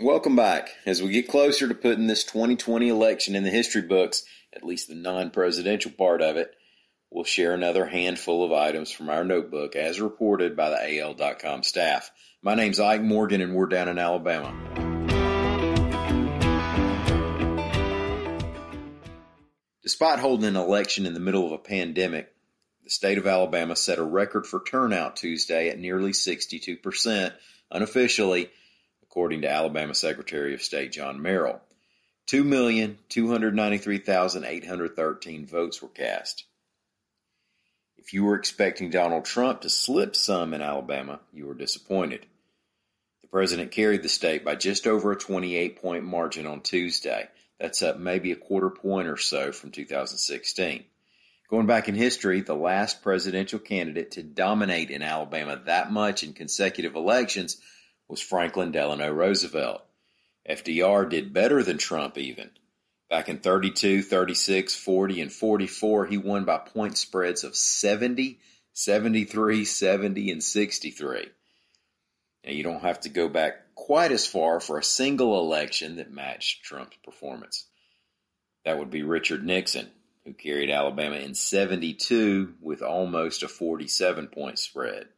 Welcome back. As we get closer to putting this 2020 election in the history books, at least the non presidential part of it, we'll share another handful of items from our notebook as reported by the AL.com staff. My name's Ike Morgan, and we're down in Alabama. Despite holding an election in the middle of a pandemic, the state of Alabama set a record for turnout Tuesday at nearly 62%, unofficially, according to Alabama Secretary of State John Merrill. 2,293,813 votes were cast. If you were expecting Donald Trump to slip some in Alabama, you were disappointed. The president carried the state by just over a 28 point margin on Tuesday. That's up maybe a quarter point or so from 2016. Going back in history, the last presidential candidate to dominate in Alabama that much in consecutive elections was Franklin Delano Roosevelt. FDR did better than Trump even. Back in 32, 36, 40, and 44, he won by point spreads of 70, 73, 70, and 63. Now, you don't have to go back quite as far for a single election that matched Trump's performance. That would be Richard Nixon who carried Alabama in 72 with almost a 47 point spread.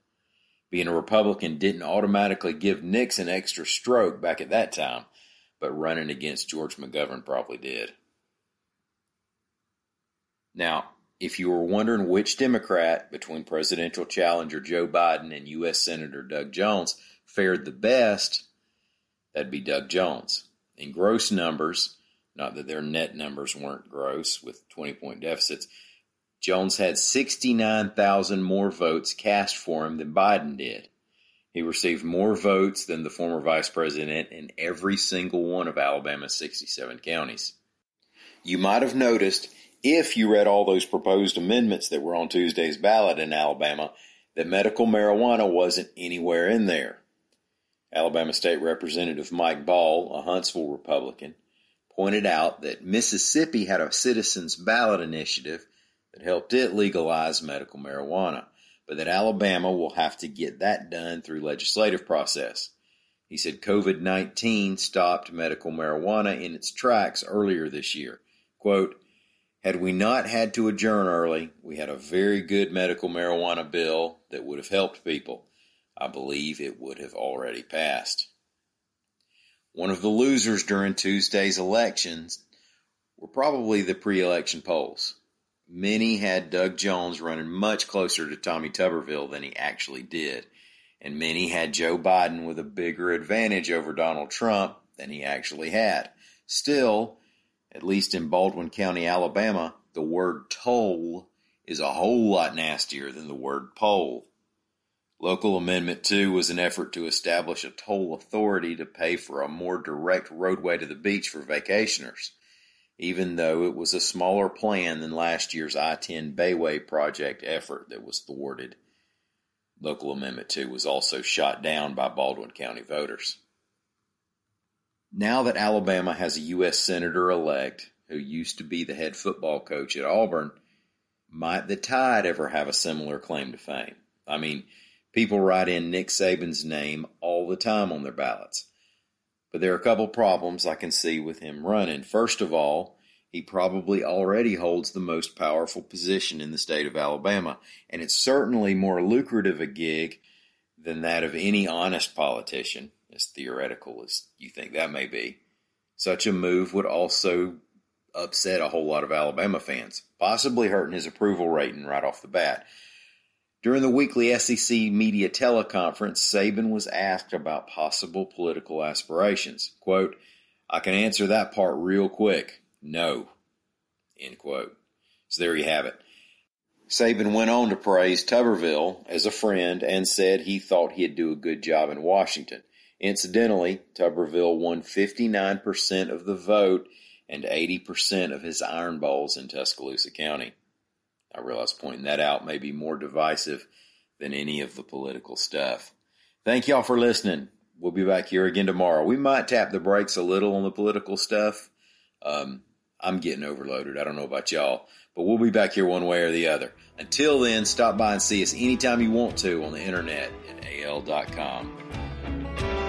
Being a Republican didn't automatically give Nixon an extra stroke back at that time, but running against George McGovern probably did. Now, if you were wondering which Democrat between presidential challenger Joe Biden and U.S. Senator Doug Jones fared the best, that'd be Doug Jones. In gross numbers, not that their net numbers weren't gross with 20 point deficits. Jones had 69,000 more votes cast for him than Biden did. He received more votes than the former vice president in every single one of Alabama's 67 counties. You might have noticed, if you read all those proposed amendments that were on Tuesday's ballot in Alabama, that medical marijuana wasn't anywhere in there. Alabama State Representative Mike Ball, a Huntsville Republican, pointed out that Mississippi had a citizens ballot initiative that helped it legalize medical marijuana, but that Alabama will have to get that done through legislative process. He said COVID 19 stopped medical marijuana in its tracks earlier this year. Quote, had we not had to adjourn early, we had a very good medical marijuana bill that would have helped people. I believe it would have already passed. One of the losers during Tuesday's elections were probably the pre election polls. Many had Doug Jones running much closer to Tommy Tuberville than he actually did, and many had Joe Biden with a bigger advantage over Donald Trump than he actually had. Still, at least in Baldwin County, Alabama, the word toll is a whole lot nastier than the word poll. Local Amendment 2 was an effort to establish a toll authority to pay for a more direct roadway to the beach for vacationers, even though it was a smaller plan than last year's I 10 Bayway project effort that was thwarted. Local Amendment 2 was also shot down by Baldwin County voters. Now that Alabama has a U.S. Senator elect who used to be the head football coach at Auburn, might the Tide ever have a similar claim to fame? I mean, People write in Nick Saban's name all the time on their ballots. But there are a couple problems I can see with him running. First of all, he probably already holds the most powerful position in the state of Alabama, and it's certainly more lucrative a gig than that of any honest politician, as theoretical as you think that may be. Such a move would also upset a whole lot of Alabama fans, possibly hurting his approval rating right off the bat. During the weekly SEC media teleconference, Saban was asked about possible political aspirations. Quote, I can answer that part real quick. No. End quote. So there you have it. Saban went on to praise Tuberville as a friend and said he thought he'd do a good job in Washington. Incidentally, Tuberville won 59% of the vote and 80% of his iron bowls in Tuscaloosa County. I realize pointing that out may be more divisive than any of the political stuff. Thank y'all for listening. We'll be back here again tomorrow. We might tap the brakes a little on the political stuff. Um, I'm getting overloaded. I don't know about y'all, but we'll be back here one way or the other. Until then, stop by and see us anytime you want to on the internet at al.com.